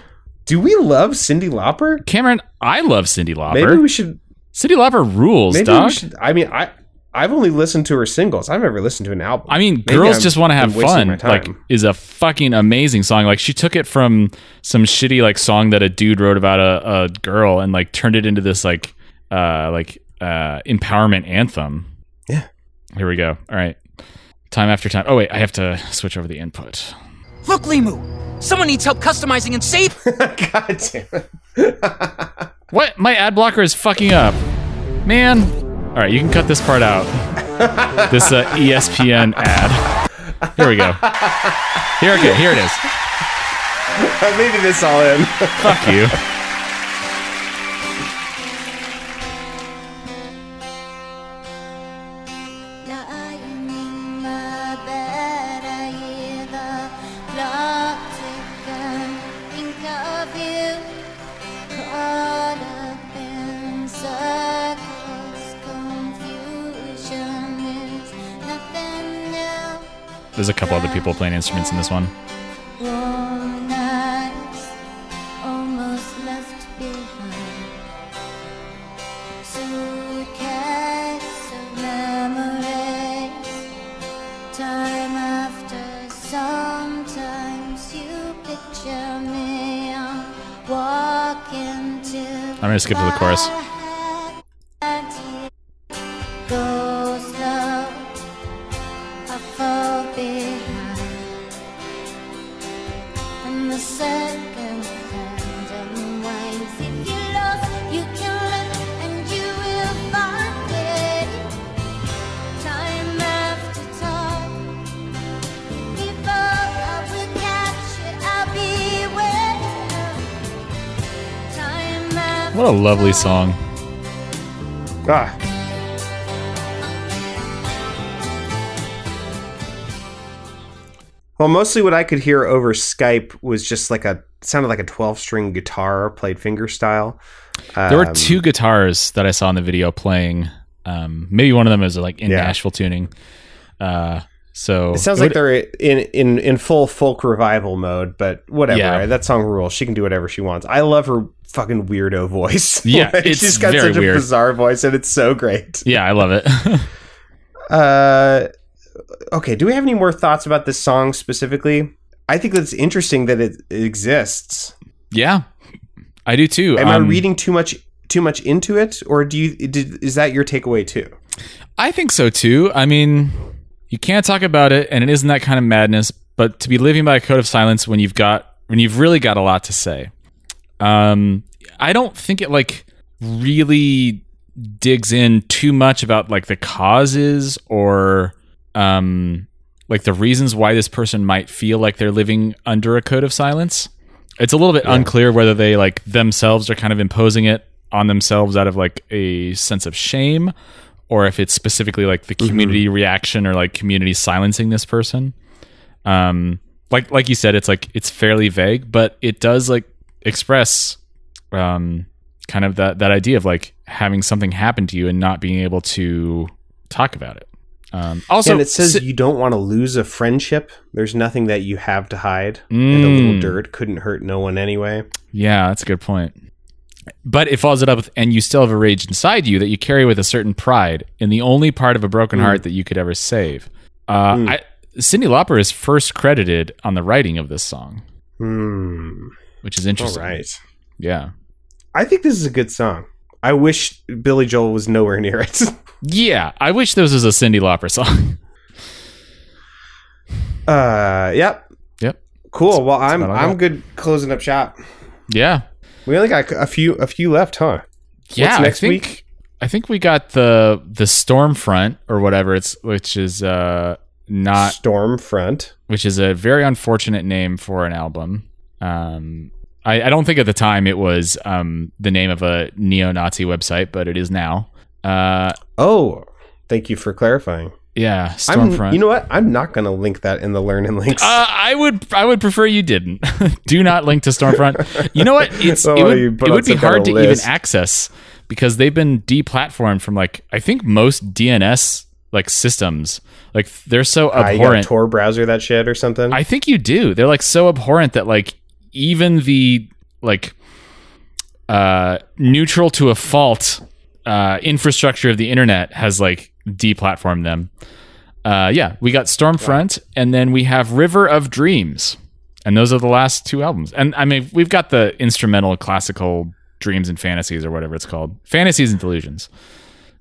Do we love Cyndi Lauper? Cameron, I love Cyndi Lauper. Maybe we should. Cyndi Lauper rules, Maybe dog. should. I mean, I I've only listened to her singles. I've never listened to an album. I mean, Maybe girls I'm- just want to have fun. Like, is a fucking amazing song. Like, she took it from some shitty like song that a dude wrote about a, a girl and like turned it into this like uh like uh empowerment anthem. Yeah. Here we go. All right. Time after time. Oh wait, I have to switch over the input. Look, Limu! Someone needs help customizing and save. God damn it! What? My ad blocker is fucking up, man. All right, you can cut this part out. this uh, ESPN ad. Here we go. Here, okay, here it is. I'm leaving this all in. Fuck you. There's a couple other people playing instruments in this one. I'm gonna skip to the chorus. What a lovely song. Ah. Well, mostly what I could hear over Skype was just like a sounded like a 12 string guitar played finger style. There were Um, two guitars that I saw in the video playing. Um, maybe one of them is like in Yeah. Nashville tuning. Uh, so It sounds it like they're in, in in full folk revival mode, but whatever. Yeah. That song rules. She can do whatever she wants. I love her fucking weirdo voice. Yeah, Like, it's she's got very such a weird. bizarre voice, and it's so great. yeah, I love it. Uh, okay. Do we have any more thoughts about this song specifically? I think that's interesting that it, it exists. yeah, I do too. Am Um, I reading too much too much into it, or do you did, is that your takeaway too? I think so too. I mean, you can't talk about it, and it isn't that kind of madness. But to be living by a code of silence when you've got when you've really got a lot to say, um, I don't think it like really digs in too much about like the causes or um like the reasons why this person might feel like they're living under a code of silence. It's a little bit unclear whether they like themselves are kind of imposing it on themselves out of like a sense of shame or if it's specifically like the community reaction or like community silencing this person. Um like like you said it's like it's fairly vague, but it does like express um kind of that that idea of like having something happen to you and not being able to talk about it. Um also and it says si- you don't want to lose a friendship. There's nothing that you have to hide, and a little Mm. dirt couldn't hurt no one anyway. Yeah, that's a good point. But it follows it up with, and you still have a rage inside you that you carry with a certain pride in the only part of a broken heart that you could ever save. Uh, I, Cyndi Lauper is first credited on the writing of this song, Hmm. which is interesting. right. Yeah. I think this is a good song. I wish Billy Joel was nowhere near it. Yeah. I wish this was a Cyndi Lauper song. uh, yep. yep. Cool. Well, I'm I'm good closing up shop. Yeah. We only got a few a few left, huh? Yeah. next I think, week? I think we got the the Stormfront or whatever it's, which is uh not Stormfront. which is a very unfortunate name for an album. Um, I, I don't think at the time it was um, the name of a neo-Nazi website, but it is now. Uh, Oh, thank you for clarifying. Yeah, I'm, Stormfront. you know what? I'm not going to link that in the learn and links. uh, I would I would prefer you didn't. Do not link to Stormfront. You know what? It's it would, it would be hard to list. even access because they've been deplatformed from like I think most DNS like systems. Like they're so Ah, you got a abhorrent. Tor browser that shit or something. I think you do. They're like so abhorrent that like even the like uh neutral to a fault uh infrastructure of the internet has like deplatformed them. Uh yeah, we got Stormfront and then we have River of Dreams. And those are the last two albums. And I mean, we've got the instrumental classical dreams and fantasies or whatever it's called. Fantasies and delusions.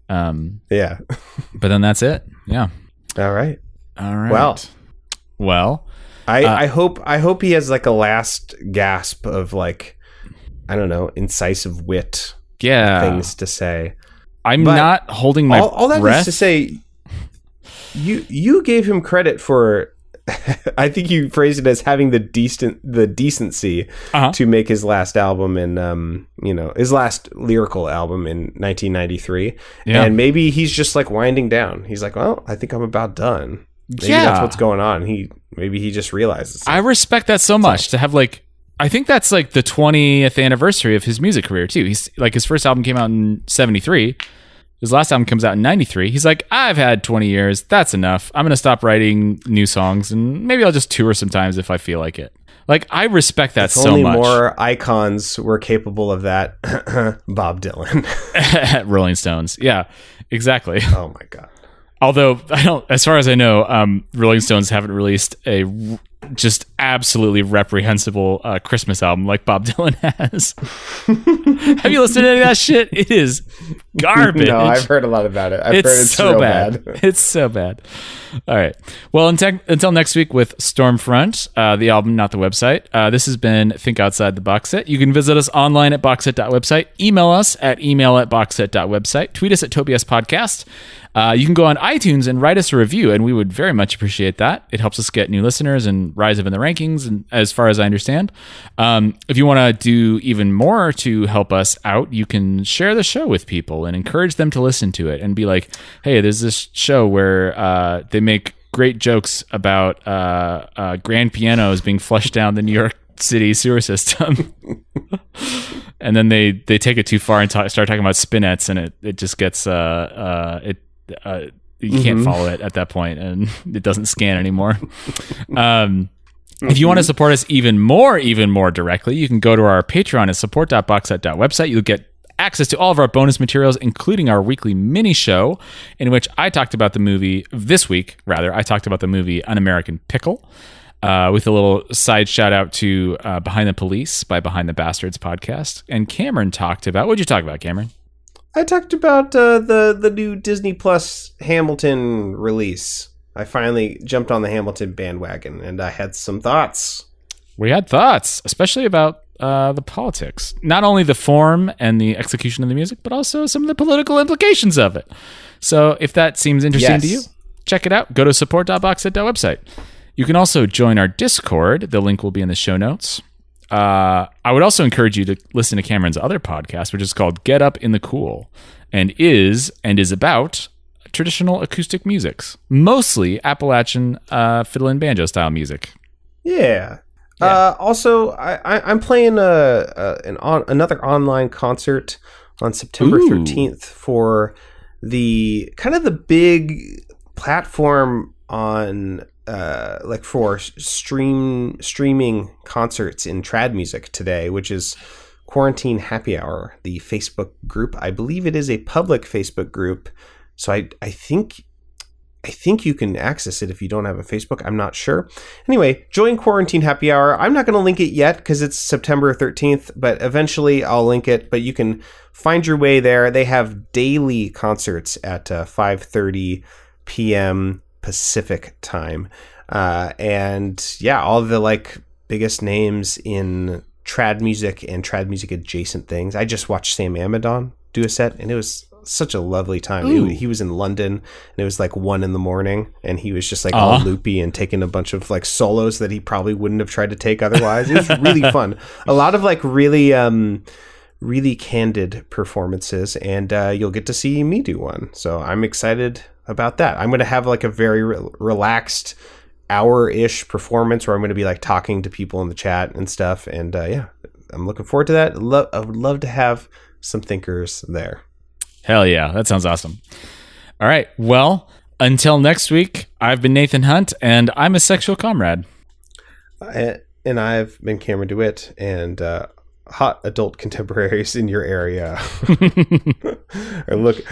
Um yeah. but then that's it. Yeah. All right. All right. Well. well, I, Uh, I hope I hope he has like a last gasp of like I don't know incisive wit yeah. things to say. I'm But not holding my all, all that is breath. to say, you you gave him credit for I think you phrased it as having the decent the decency Uh-huh. to make his last album in um you know his last lyrical album in 1993 Yeah. and maybe he's just like winding down he's like well I think I'm about done maybe Yeah. that's what's going on he maybe he just realizes I respect that so much to have like I think that's like the 20th anniversary of his music career too. He's like his first album came out in 73. His last album comes out in 93. He's like, I've had 20 years. That's enough. I'm going to stop writing new songs and maybe I'll just tour sometimes if I feel like it. Like, I respect that so only much. more icons were capable of that Bob Dylan Rolling Stones. Yeah, exactly. oh my god Although I don't, as far as I know, um, Rolling Stones haven't released a just absolutely reprehensible uh, Christmas album like Bob Dylan has. Have you listened to any of that shit? It is garbage. no I've heard a lot about it I've it's heard it's so bad. bad. It's so bad. All right. Well, until, until next week with Stormfront, uh, the album, not the website. Uh, this has been Think Outside the Box Set. You can visit us online at boxset.website, email us at email at boxset.website, tweet us at Tobias Podcast. Uh, you can go on iTunes and write us a review, and we would very much appreciate that. It helps us get new listeners and rise up in the rankings, and as far as I understand. Um, if you want to do even more to help us out, you can share the show with people and encourage them to listen to it and be like, hey, there's this show where uh, they make great jokes about uh, uh, grand pianos being flushed down the New York City sewer system. and then they, they take it too far and ta- start talking about spinets, and it, it just gets uh, uh, it uh, you can't follow it at that point, and it doesn't scan anymore. Um, if you want to support us even more, even more directly, you can go to our Patreon at support.boxset.website. You'll get access to all of our bonus materials, including our weekly mini show, in which I talked about the movie this week. Rather, I talked about the movie An American Pickle. Uh, with a little side shout out to uh, Behind the Police by Behind the Bastards podcast. And Cameron talked about what'd you talk about, Cameron? I talked about uh, the the new Disney Plus Hamilton release. I finally jumped on the Hamilton bandwagon, and I had some thoughts. We had thoughts, especially about uh, the politics, not only the form and the execution of the music, but also some of the political implications of it. So, if that seems interesting Yes. to you, check it out. Go to support.boxset.website. You can also join our Discord. The link will be in the show notes. Uh, I would also encourage you to listen to Cameron's other podcast, which is called Get Up in the Cool, and is and is about traditional acoustic musics, mostly Appalachian uh, fiddle and banjo style music. Yeah. Uh, also, I, I, I'm playing a, a an on, another online concert on September Ooh. 13th for the kind of the big platform on uh, like for stream streaming concerts in trad music today, which is Quarantine Happy Hour, the Facebook group. I believe it is a public Facebook group, so I I think I think you can access it if you don't have a Facebook. I'm not sure. Anyway, join Quarantine Happy Hour. I'm not going to link it yet because it's September 13th, but eventually I'll link it. But you can find your way there. They have daily concerts at uh, 5:30 p.m. Pacific time, uh, and yeah, all the like biggest names in trad music and trad music adjacent things. I just watched Sam Amidon do a set, and it was such a lovely time. He, he was in London, and it was like one in the morning, and he was just like all loopy and taking a bunch of like solos that he probably wouldn't have tried to take otherwise. It was really fun. A lot of like really, um, really candid performances, and uh, you'll get to see me do one. So I'm excited about that. I'm going to have like a very re- relaxed hour ish performance where I'm going to be like talking to people in the chat and stuff. And uh, yeah, I'm looking forward to that. Lo- I would love to have some thinkers there. Hell yeah, that sounds awesome. All right, well, until next week, I've been Nathan Hunt, and I'm a sexual comrade. I, and I've been Cameron DeWitt and uh, hot adult contemporaries in your area look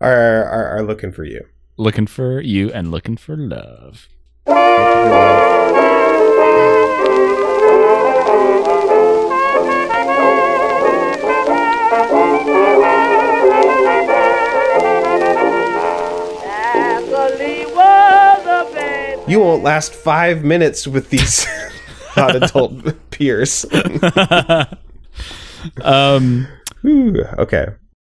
are, are are looking for you. Looking for you and looking for love. You won't last five minutes with these hot adult peers. Um, Whew, okay.